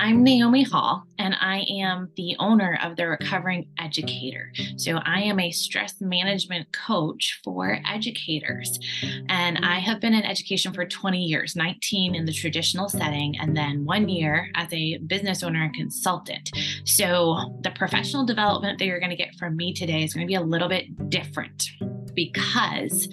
I'm Naomi Hall, and I am the owner of the Recovering Educator. So, I am a stress management coach for educators. And I have been in education for 20 years 19 in the traditional setting, and then one year as a business owner and consultant. So, the professional development that you're going to get from me today is going to be a little bit different because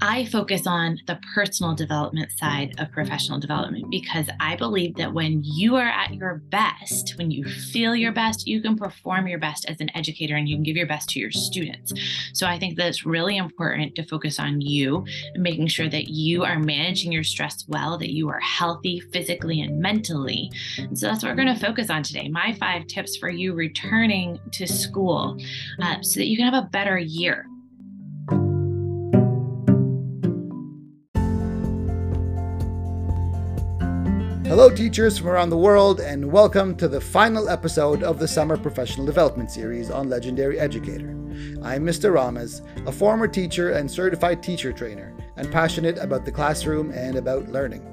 I focus on the personal development side of professional development because I believe that when you are at your best, when you feel your best, you can perform your best as an educator and you can give your best to your students. So I think that it's really important to focus on you and making sure that you are managing your stress well, that you are healthy physically and mentally. So that's what we're going to focus on today. My five tips for you returning to school uh, so that you can have a better year. Hello, teachers from around the world, and welcome to the final episode of the Summer Professional Development Series on Legendary Educator. I'm Mr. Ramez, a former teacher and certified teacher trainer, and passionate about the classroom and about learning.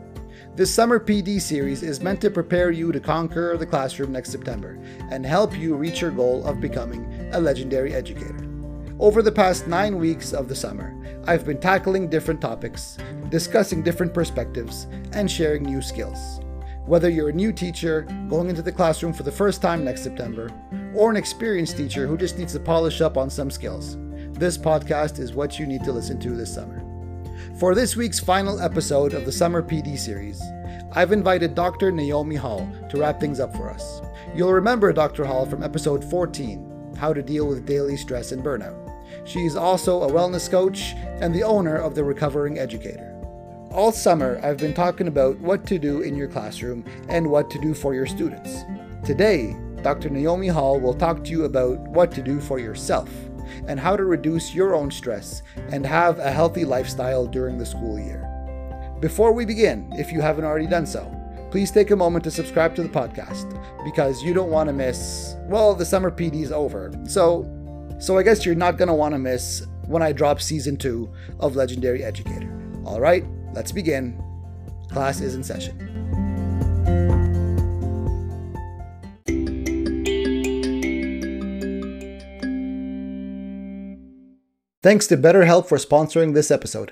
This summer PD series is meant to prepare you to conquer the classroom next September and help you reach your goal of becoming a legendary educator. Over the past nine weeks of the summer, I've been tackling different topics, discussing different perspectives, and sharing new skills. Whether you're a new teacher going into the classroom for the first time next September, or an experienced teacher who just needs to polish up on some skills, this podcast is what you need to listen to this summer. For this week's final episode of the Summer PD series, I've invited Dr. Naomi Hall to wrap things up for us. You'll remember Dr. Hall from episode 14 How to Deal with Daily Stress and Burnout. She's also a wellness coach and the owner of The Recovering Educator. All summer, I've been talking about what to do in your classroom and what to do for your students. Today, Dr. Naomi Hall will talk to you about what to do for yourself and how to reduce your own stress and have a healthy lifestyle during the school year. Before we begin, if you haven't already done so, please take a moment to subscribe to the podcast because you don't want to miss, well, the summer PD is over. So, so I guess you're not going to want to miss when I drop season 2 of Legendary Educator. All right? Let's begin. Class is in session. Thanks to BetterHelp for sponsoring this episode.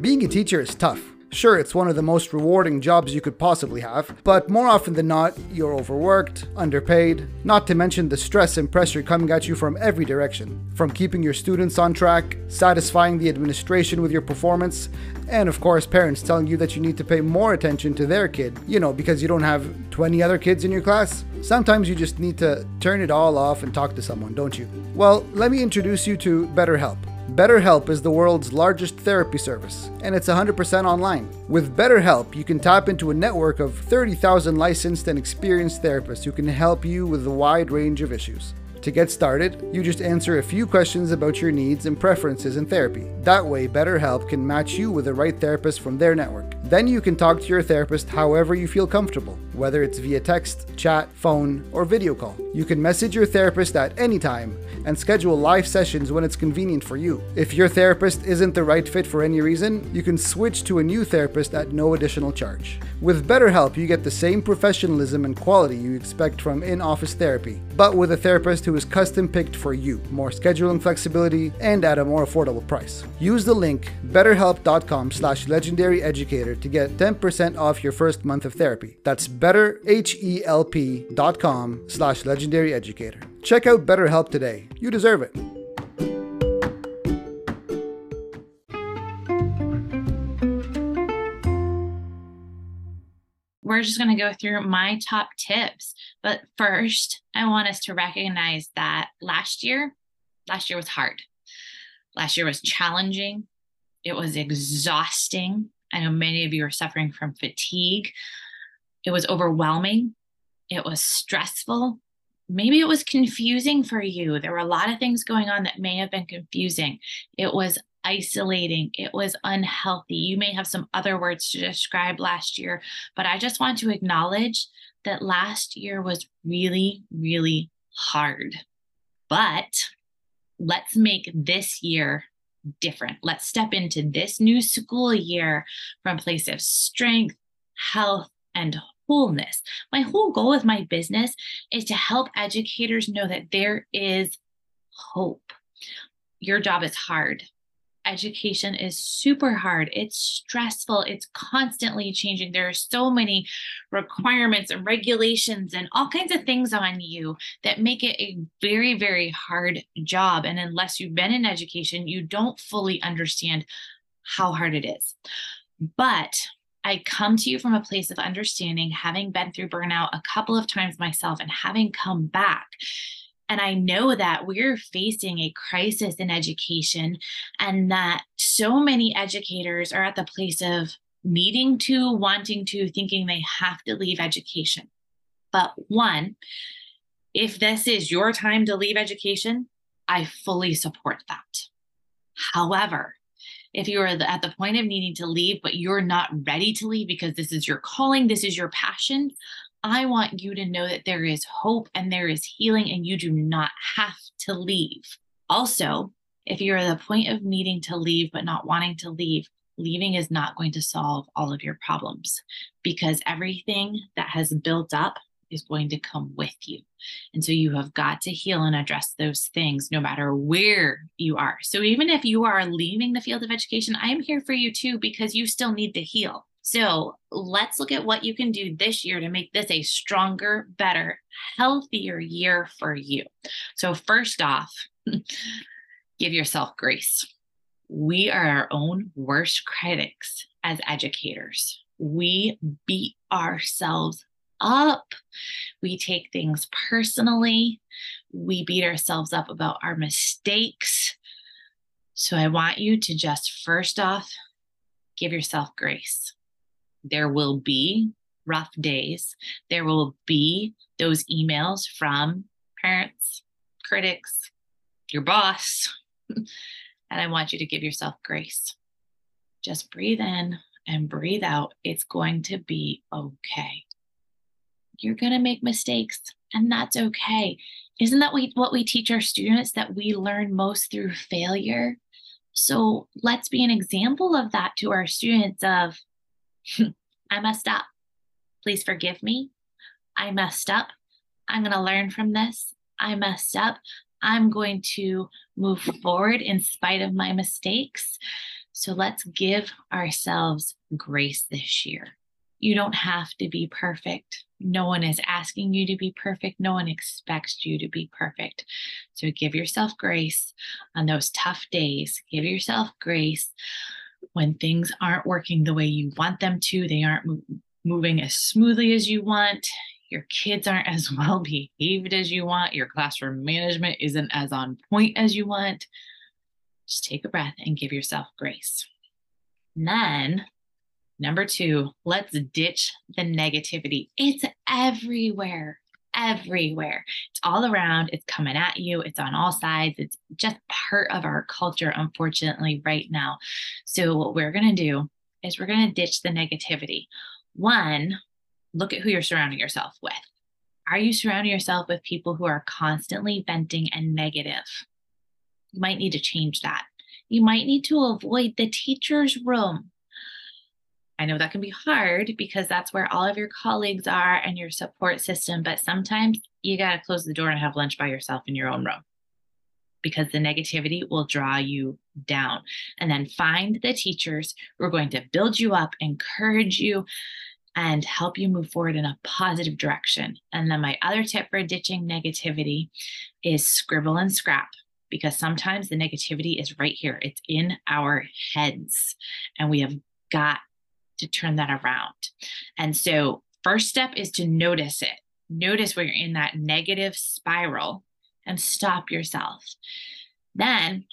Being a teacher is tough. Sure, it's one of the most rewarding jobs you could possibly have, but more often than not, you're overworked, underpaid, not to mention the stress and pressure coming at you from every direction. From keeping your students on track, satisfying the administration with your performance, and of course, parents telling you that you need to pay more attention to their kid, you know, because you don't have 20 other kids in your class. Sometimes you just need to turn it all off and talk to someone, don't you? Well, let me introduce you to BetterHelp. BetterHelp is the world's largest therapy service, and it's 100% online. With BetterHelp, you can tap into a network of 30,000 licensed and experienced therapists who can help you with a wide range of issues. To get started, you just answer a few questions about your needs and preferences in therapy. That way, BetterHelp can match you with the right therapist from their network. Then you can talk to your therapist however you feel comfortable, whether it's via text, chat, phone, or video call. You can message your therapist at any time and schedule live sessions when it's convenient for you. If your therapist isn't the right fit for any reason, you can switch to a new therapist at no additional charge. With BetterHelp, you get the same professionalism and quality you expect from in office therapy, but with a therapist who is custom picked for you, more scheduling flexibility, and at a more affordable price. Use the link betterhelp.com slash legendaryeducator to get 10% off your first month of therapy. That's betterhelp.com slash legendaryeducator. Check out BetterHelp today. You deserve it. We're just going to go through my top tips. But first, I want us to recognize that last year, last year was hard. Last year was challenging. It was exhausting. I know many of you are suffering from fatigue. It was overwhelming. It was stressful maybe it was confusing for you. There were a lot of things going on that may have been confusing. It was isolating. It was unhealthy. You may have some other words to describe last year, but I just want to acknowledge that last year was really, really hard. But let's make this year different. Let's step into this new school year from a place of strength, health, and wholeness. My whole goal with my business is to help educators know that there is hope. Your job is hard education is super hard. It's stressful. It's constantly changing. There are so many requirements and regulations and all kinds of things on you that make it a very, very hard job. And unless you've been in education, you don't fully understand how hard it is. But I come to you from a place of understanding, having been through burnout a couple of times myself and having come back and I know that we're facing a crisis in education and that so many educators are at the place of needing to, wanting to, thinking they have to leave education. But one, if this is your time to leave education, I fully support that. However, if you are at the point of needing to leave, but you're not ready to leave because this is your calling, this is your passion, I want you to know that there is hope and there is healing, and you do not have to leave. Also, if you're at the point of needing to leave but not wanting to leave, leaving is not going to solve all of your problems because everything that has built up is going to come with you. And so you have got to heal and address those things no matter where you are. So even if you are leaving the field of education, I am here for you too because you still need to heal. So let's look at what you can do this year to make this a stronger, better, healthier year for you. So, first off, give yourself grace. We are our own worst critics as educators. We beat ourselves up. We take things personally. We beat ourselves up about our mistakes. So I want you to just first off, give yourself grace there will be rough days. There will be those emails from parents, critics, your boss. and I want you to give yourself grace. Just breathe in and breathe out. It's going to be okay. You're going to make mistakes, and that's okay. Isn't that what we teach our students that we learn most through failure? So let's be an example of that to our students of I messed up. Please forgive me. I messed up. I'm going to learn from this. I messed up. I'm going to move forward in spite of my mistakes. So let's give ourselves grace this year. You don't have to be perfect. No one is asking you to be perfect. No one expects you to be perfect. So give yourself grace on those tough days. Give yourself grace when things aren't working the way you want them to, they aren't mo- moving as smoothly as you want, your kids aren't as well behaved as you want, your classroom management isn't as on point as you want, just take a breath and give yourself grace. Then, number two, let's ditch the negativity. It's everywhere everywhere. It's all around, it's coming at you, it's on all sides. It's just part of our culture, unfortunately, right now. So, what we're going to do is we're going to ditch the negativity. One, look at who you're surrounding yourself with. Are you surrounding yourself with people who are constantly venting and negative? You might need to change that. You might need to avoid the teacher's room I know that can be hard because that's where all of your colleagues are and your support system, but sometimes you got to close the door and have lunch by yourself in your own room because the negativity will draw you down. And then find the teachers who are going to build you up, encourage you, and help you move forward in a positive direction. And then my other tip for ditching negativity is scribble and scrap because sometimes the negativity is right here. It's in our heads and we have got to turn that around. And so, first step is to notice it. Notice where you're in that negative spiral and stop yourself. Then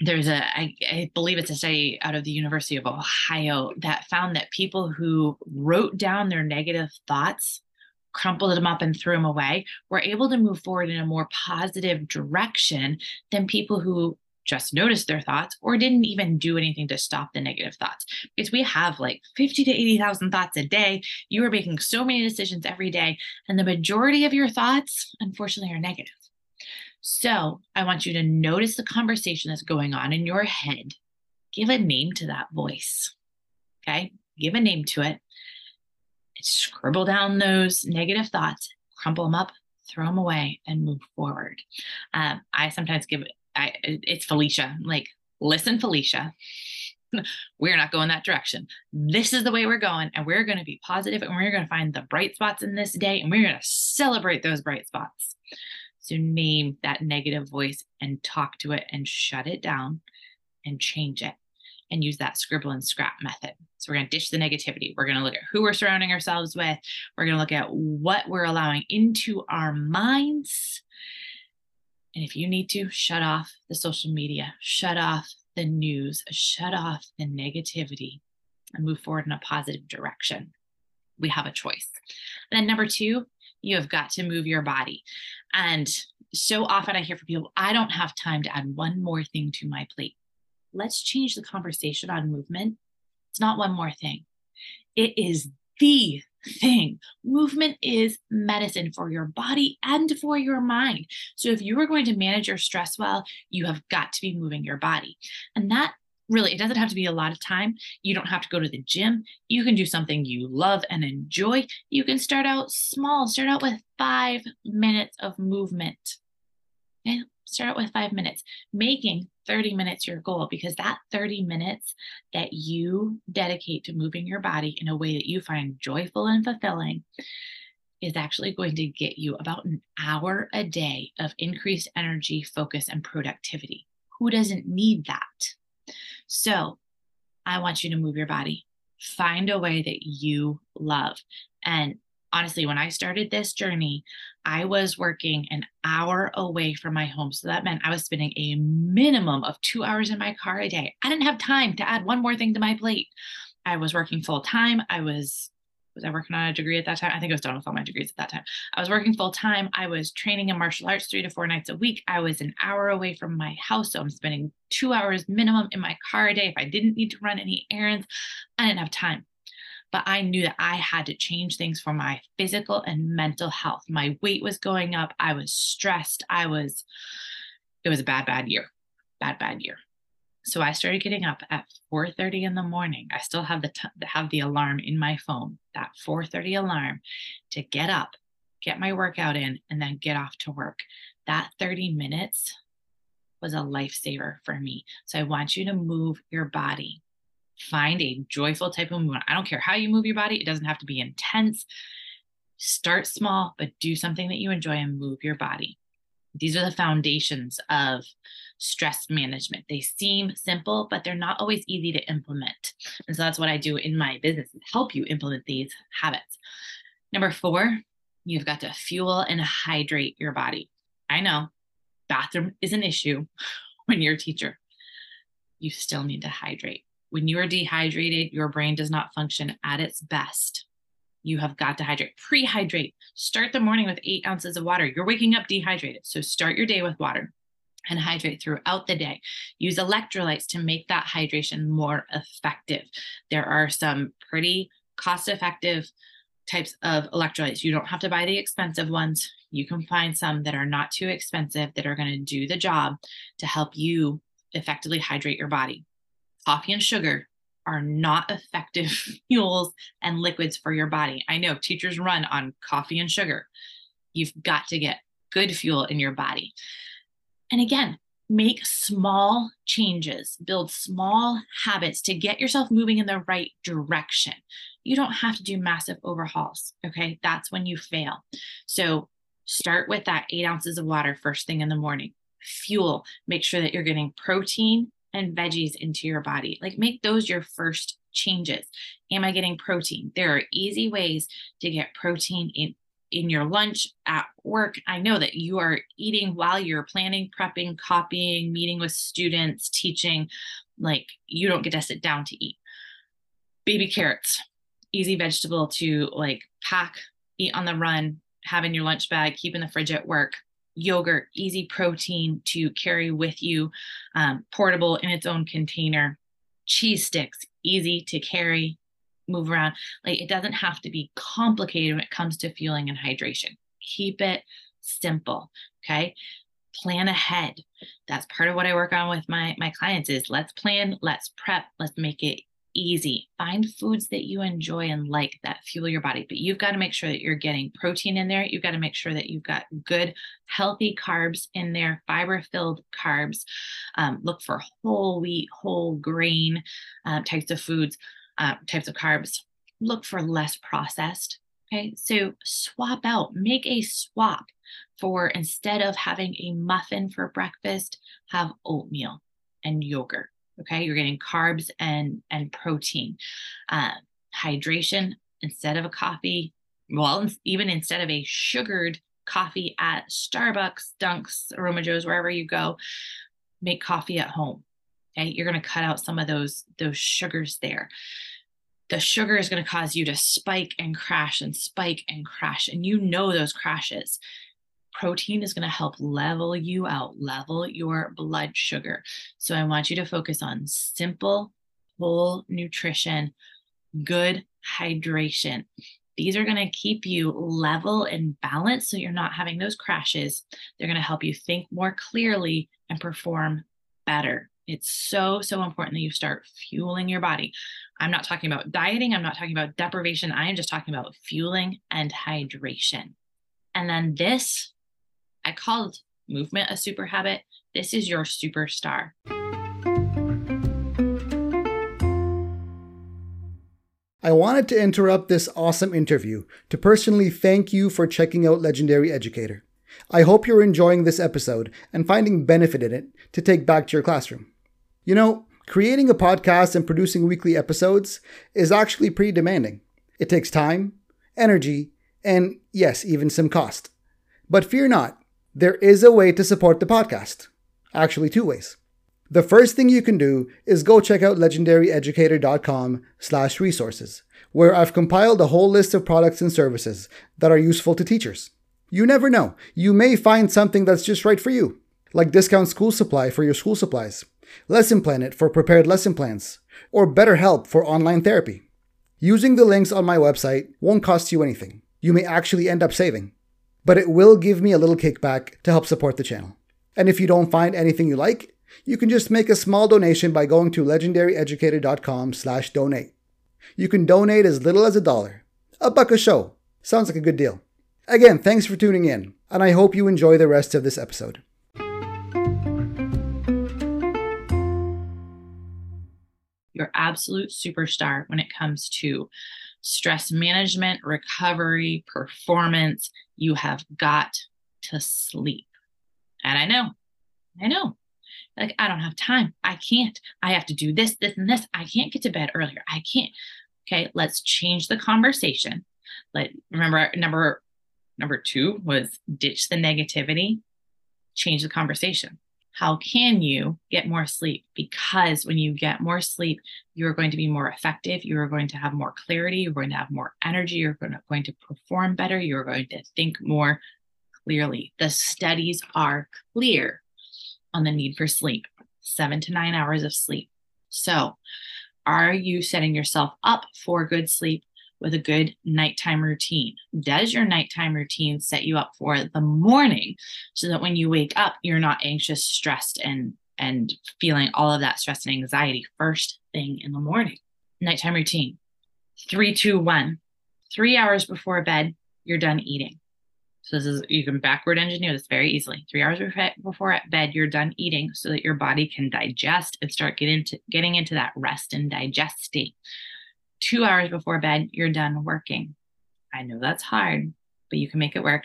there's a, I, I believe it's a study out of the University of Ohio that found that people who wrote down their negative thoughts crumpled them up and threw them away were able to move forward in a more positive direction than people who just noticed their thoughts or didn't even do anything to stop the negative thoughts because we have like 50 to 80,000 thoughts a day. You are making so many decisions every day, and the majority of your thoughts, unfortunately, are negative. So I want you to notice the conversation that's going on in your head. Give a name to that voice. Okay. Give a name to it. Scribble down those negative thoughts, crumple them up, throw them away, and move forward. Um, I sometimes give I, it's Felicia. Like, listen, Felicia. we're not going that direction. This is the way we're going, and we're going to be positive, and we're going to find the bright spots in this day, and we're going to celebrate those bright spots. So name that negative voice and talk to it and shut it down and change it and use that scribble and scrap method. So we're going to dish the negativity. We're going to look at who we're surrounding ourselves with. We're going to look at what we're allowing into our minds. And if you need to, shut off the social media, shut off the news, shut off the negativity, and move forward in a positive direction. We have a choice. And then number two, you have got to move your body. And so often I hear from people, I don't have time to add one more thing to my plate. Let's change the conversation on movement. It's not one more thing, it is the thing. Movement is medicine for your body and for your mind. So, if you are going to manage your stress well, you have got to be moving your body. And that really, it doesn't have to be a lot of time. You don't have to go to the gym. You can do something you love and enjoy. You can start out small, start out with five minutes of movement. Okay? Start with five minutes, making 30 minutes your goal because that 30 minutes that you dedicate to moving your body in a way that you find joyful and fulfilling is actually going to get you about an hour a day of increased energy, focus, and productivity. Who doesn't need that? So, I want you to move your body. Find a way that you love. And honestly, when I started this journey, I was working an hour away from my home. So that meant I was spending a minimum of two hours in my car a day. I didn't have time to add one more thing to my plate. I was working full time. I was was I working on a degree at that time? I think I was done with all my degrees at that time. I was working full time. I was training in martial arts three to four nights a week. I was an hour away from my house. So I'm spending two hours minimum in my car a day. If I didn't need to run any errands, I didn't have time but I knew that I had to change things for my physical and mental health. My weight was going up. I was stressed. I was, it was a bad, bad year. Bad, bad year. So I started getting up at 4:30 in the morning. I still have the t- have the alarm in my phone, that 4:30 alarm to get up, get my workout in and then get off to work. That 30 minutes was a lifesaver for me. So I want you to move your body find a joyful type of movement. I don't care how you move your body, it doesn't have to be intense. Start small, but do something that you enjoy and move your body. These are the foundations of stress management. They seem simple, but they're not always easy to implement. And so that's what I do in my business help you implement these habits. Number four, you've got to fuel and hydrate your body. I know bathroom is an issue when you're a teacher. You still need to hydrate. When you are dehydrated, your brain does not function at its best. You have got to hydrate. Prehydrate. Start the morning with eight ounces of water. You're waking up dehydrated. So start your day with water and hydrate throughout the day. Use electrolytes to make that hydration more effective. There are some pretty cost effective types of electrolytes. You don't have to buy the expensive ones. You can find some that are not too expensive that are going to do the job to help you effectively hydrate your body coffee and sugar are not effective fuels and liquids for your body. I know teachers run on coffee and sugar. You've got to get good fuel in your body. And again, make small changes, build small habits to get yourself moving in the right direction. You don't have to do massive overhauls. Okay. That's when you fail. So start with that eight ounces of water first thing in the morning. Fuel, make sure that you're getting protein and veggies into your body. Like make those your first changes. Am I getting protein? There are easy ways to get protein in in your lunch at work. I know that you are eating while you're planning, prepping, copying, meeting with students, teaching. Like you don't get to sit down to eat. Baby carrots, easy vegetable to like pack, eat on the run, have in your lunch bag, keep in the fridge at work yogurt, easy protein to carry with you, um, portable in its own container, cheese sticks, easy to carry, move around. Like it doesn't have to be complicated when it comes to fueling and hydration. Keep it simple. Okay. plan ahead that's part of what i work on with my my clients is let's plan let's prep let's make it easy. Find foods that you enjoy and like that fuel your body but you've got to make sure that you're getting protein in there. You've got to make sure that you've got good healthy carbs in there fiber filled carbs. Um, look for whole wheat whole grain uh, types of foods uh, types of carbs. Look for less processed okay? So swap out. Make a swap for instead of having a muffin for breakfast, have oatmeal and yogurt. Okay, you're getting carbs and and protein, uh, hydration instead of a coffee. Well, even instead of a sugared coffee at Starbucks, Dunks, Aroma Joe's, wherever you go, make coffee at home. Okay, you're going to cut out some of those those sugars there the sugar is going to cause you to spike and crash and spike and crash. And you know those crashes protein is going to help level you out, level your blood sugar. So I want you to focus on simple, whole nutrition, good hydration. These are going to keep you level and balanced so you're not having those crashes. They're going to help you think more clearly and perform better. It's so, so important that you start fueling your body. I'm not talking about dieting, I'm not talking about deprivation. I am just talking about fueling and hydration. And then this I called movement a super habit. This is your superstar. I wanted to interrupt this awesome interview to personally thank you for checking out Legendary Educator. I hope you're enjoying this episode and finding benefit in it to take back to your classroom. You know, creating a podcast and producing weekly episodes is actually pretty demanding. It takes time, energy, and yes, even some cost. But fear not, there is a way to support the podcast. Actually, two ways. The first thing you can do is go check out legendaryeducator.com slash resources, where I've compiled a whole list of products and services that are useful to teachers. You never know, you may find something that's just right for you, like discount school supply for your school supplies, Lesson Planet for prepared lesson plans, or BetterHelp for online therapy. Using the links on my website won't cost you anything. You may actually end up saving but it will give me a little kickback to help support the channel. And if you don't find anything you like, you can just make a small donation by going to legendaryeducator.com slash donate. You can donate as little as a dollar. A buck a show. Sounds like a good deal. Again, thanks for tuning in, and I hope you enjoy the rest of this episode. Your absolute superstar when it comes to stress management, recovery, performance, you have got to sleep. And I know, I know. Like, I don't have time. I can't. I have to do this, this, and this. I can't get to bed earlier. I can't. Okay, let's change the conversation. Let remember number number two was ditch the negativity, change the conversation how can you get more sleep? Because when you get more sleep, you're going to be more effective. You're going to have more clarity. You're going to have more energy. You're going to, going to perform better. You're going to think more clearly. The studies are clear on the need for sleep seven to nine hours of sleep. So, are you setting yourself up for good sleep? With a good nighttime routine. Does your nighttime routine set you up for the morning so that when you wake up, you're not anxious, stressed, and and feeling all of that stress and anxiety first thing in the morning? Nighttime routine. Three, two, one. Three hours before bed, you're done eating. So this is you can backward engineer this very easily. Three hours before bed, you're done eating so that your body can digest and start getting into getting into that rest and digest state two hours before bed, you're done working. I know that's hard, but you can make it work.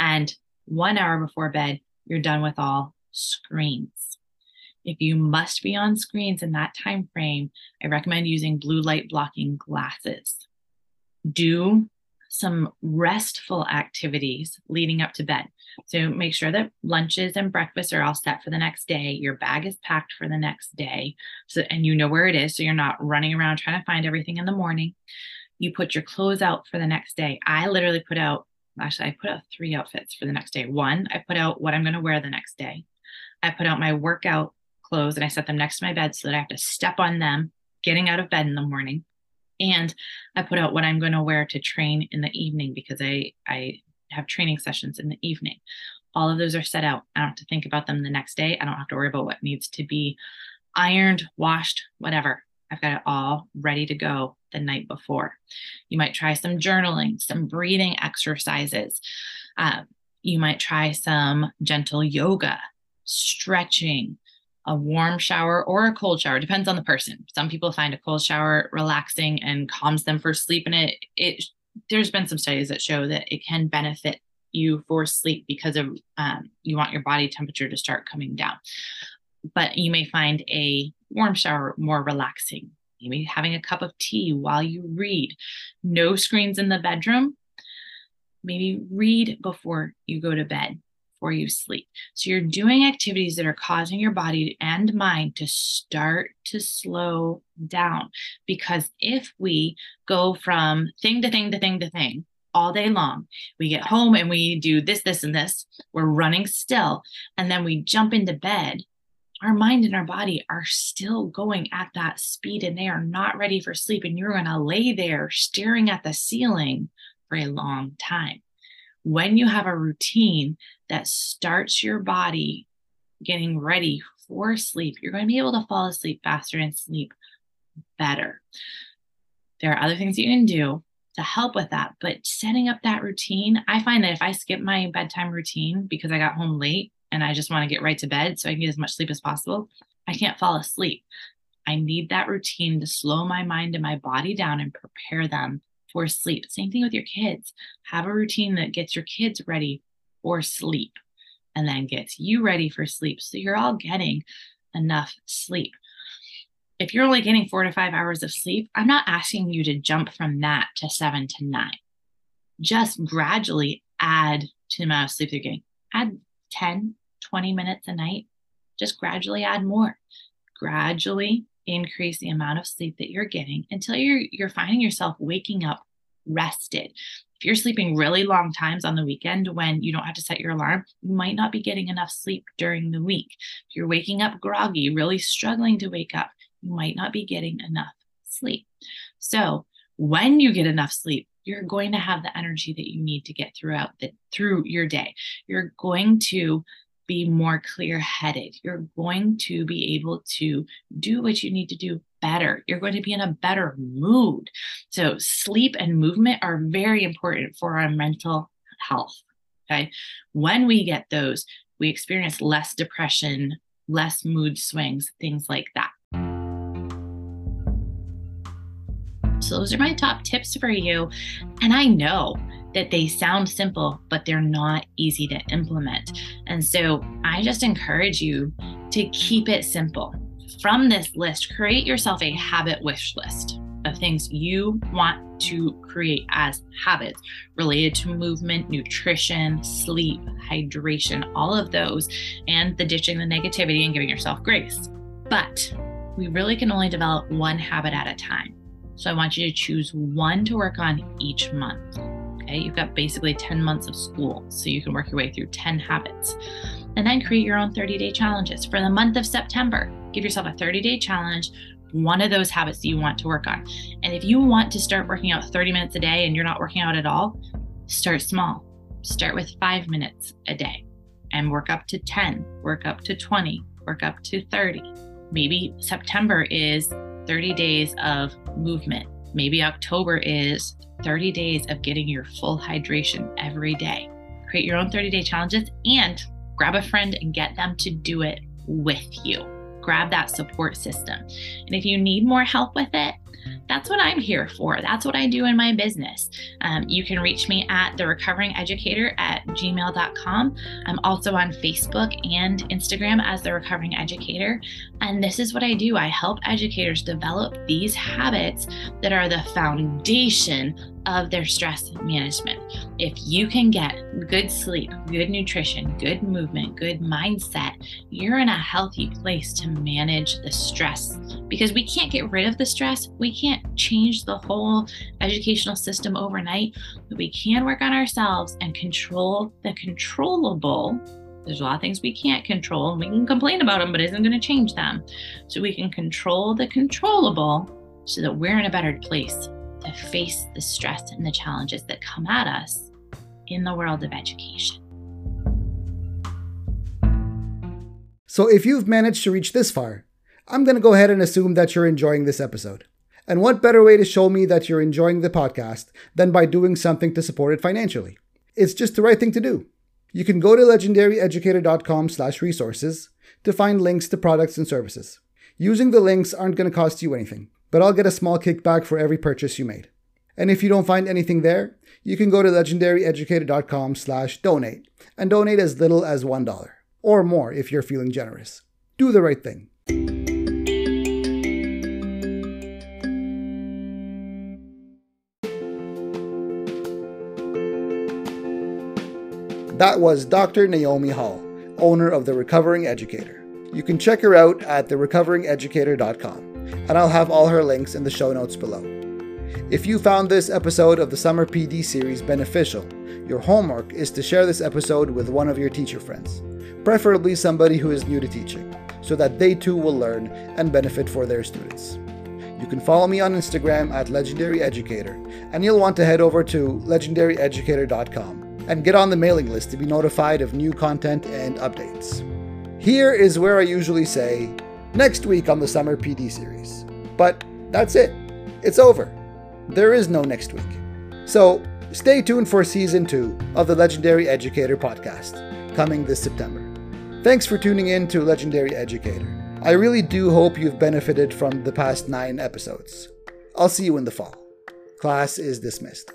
And one hour before bed, you're done with all screens. If you must be on screens in that time frame, I recommend using blue light blocking glasses. Do some restful activities leading up to bed. So make sure that lunches and breakfasts are all set for the next day. Your bag is packed for the next day. So and you know where it is. So you're not running around trying to find everything in the morning. You put your clothes out for the next day. I literally put out actually I put out three outfits for the next day. One, I put out what I'm going to wear the next day. I put out my workout clothes and I set them next to my bed so that I have to step on them getting out of bed in the morning and i put out what i'm going to wear to train in the evening because i i have training sessions in the evening All of those are set out. I don't have to think about them the next day. I don't have to worry about what needs to be ironed, washed, whatever. I've got it all ready to go the night before. You might try some journaling, some breathing exercises. Uh, you might try some gentle yoga, stretching, a warm shower or a cold shower depends on the person. Some people find a cold shower relaxing and calms them for sleep and it it there's been some studies that show that it can benefit you for sleep because of um, you want your body temperature to start coming down. But you may find a warm shower more relaxing. Maybe having a cup of tea while you read. No screens in the bedroom. Maybe read before you go to bed before you sleep. So you're doing activities that are causing your body and mind to start to slow down. Because if we go from thing to thing to thing to thing, all day long. We get home and we do this, this, and this. We're running still. And then we jump into bed. Our mind and our body are still going at that speed and they are not ready for sleep. And you're going to lay there staring at the ceiling for a long time when you have a routine that starts your body getting ready for sleep, you're going to be able to fall asleep faster and sleep better. There are other things you can do to help with that, but setting up that routine, I find that if I skip my bedtime routine because I got home late and I just want to get right to bed so I can get as much sleep as possible, I can't fall asleep. I need that routine to slow my mind and my body down and prepare them for sleep. Same thing with your kids. Have a routine that gets your kids ready for sleep and then gets you ready for sleep. So you're all getting enough sleep. If you're only getting four to five hours of sleep, I'm not asking you to jump from that to seven to nine. Just gradually add to the amount of sleep you're getting. Add 10, 20 minutes a night. Just gradually add more. Gradually increase the amount of sleep that you're getting until you're you're finding yourself waking up rested. If you're sleeping really long times on the weekend when you don't have to set your alarm, you might not be getting enough sleep during the week. If you're waking up groggy, really struggling to wake up, you might not be getting enough sleep. So, when you get enough sleep, you're going to have the energy that you need to get throughout the through your day. You're going to be more clear headed. You're going to be able to do what you need to do better. You're going to be in a better mood. So, sleep and movement are very important for our mental health. Okay. When we get those, we experience less depression, less mood swings, things like that. So, those are my top tips for you. And I know that they sound simple, but they're not easy to implement. And so I just encourage you to keep it simple. From this list, create yourself a habit wish list of things you want to create as habits related to movement, nutrition, sleep, hydration, all of those, and the ditching the negativity and giving yourself grace. But we really can only develop one habit at a time. So I want you to choose one to work on each month. You've got basically 10 months of school, so you can work your way through 10 habits. And then create your own 30 day challenges. For the month of September, give yourself a 30 day challenge, one of those habits that you want to work on. And if you want to start working out 30 minutes a day and you're not working out at all, start small. Start with five minutes a day and work up to 10, work up to 20, work up to 30. Maybe September is 30 days of movement. Maybe October is 30 days of getting your full hydration every day. Create your own 30 day challenges and grab a friend and get them to do it with you. Grab that support system. And if you need more help with it, that's what I'm here for. That's what I do in my business. Um, you can reach me at the recovering educator at gmail.com. I'm also on Facebook and Instagram as the recovering educator. And this is what I do I help educators develop these habits that are the foundation of their stress management. If you can get good sleep, good nutrition, good movement, good mindset, you're in a healthy place to manage the stress because we can't get rid of the stress. We can't change the whole educational system overnight, but we can work on ourselves and control the controllable. There's a lot of things we can't control and we can complain about them, but isn't going to change them. So we can control the controllable so that we're in a better place to face the stress and the challenges that come at us in the world of education. So if you've managed to reach this far, I'm going to go ahead and assume that you're enjoying this episode. And what better way to show me that you're enjoying the podcast than by doing something to support it financially? It's just the right thing to do. You can go to legendaryeducator.com/resources to find links to products and services. Using the links aren't going to cost you anything, but I'll get a small kickback for every purchase you made. And if you don't find anything there, you can go to legendaryeducator.com slash donate and donate as little as $1 or more if you're feeling generous. Do the right thing. That was Dr. Naomi Hall, owner of The Recovering Educator. You can check her out at therecoveringeducator.com, and I'll have all her links in the show notes below. If you found this episode of the Summer PD series beneficial, your homework is to share this episode with one of your teacher friends, preferably somebody who is new to teaching, so that they too will learn and benefit for their students. You can follow me on Instagram at Legendary Educator, and you'll want to head over to legendaryeducator.com and get on the mailing list to be notified of new content and updates. Here is where I usually say, next week on the Summer PD series. But that's it. It's over. There is no next week. So stay tuned for season two of the Legendary Educator podcast, coming this September. Thanks for tuning in to Legendary Educator. I really do hope you've benefited from the past nine episodes. I'll see you in the fall. Class is dismissed.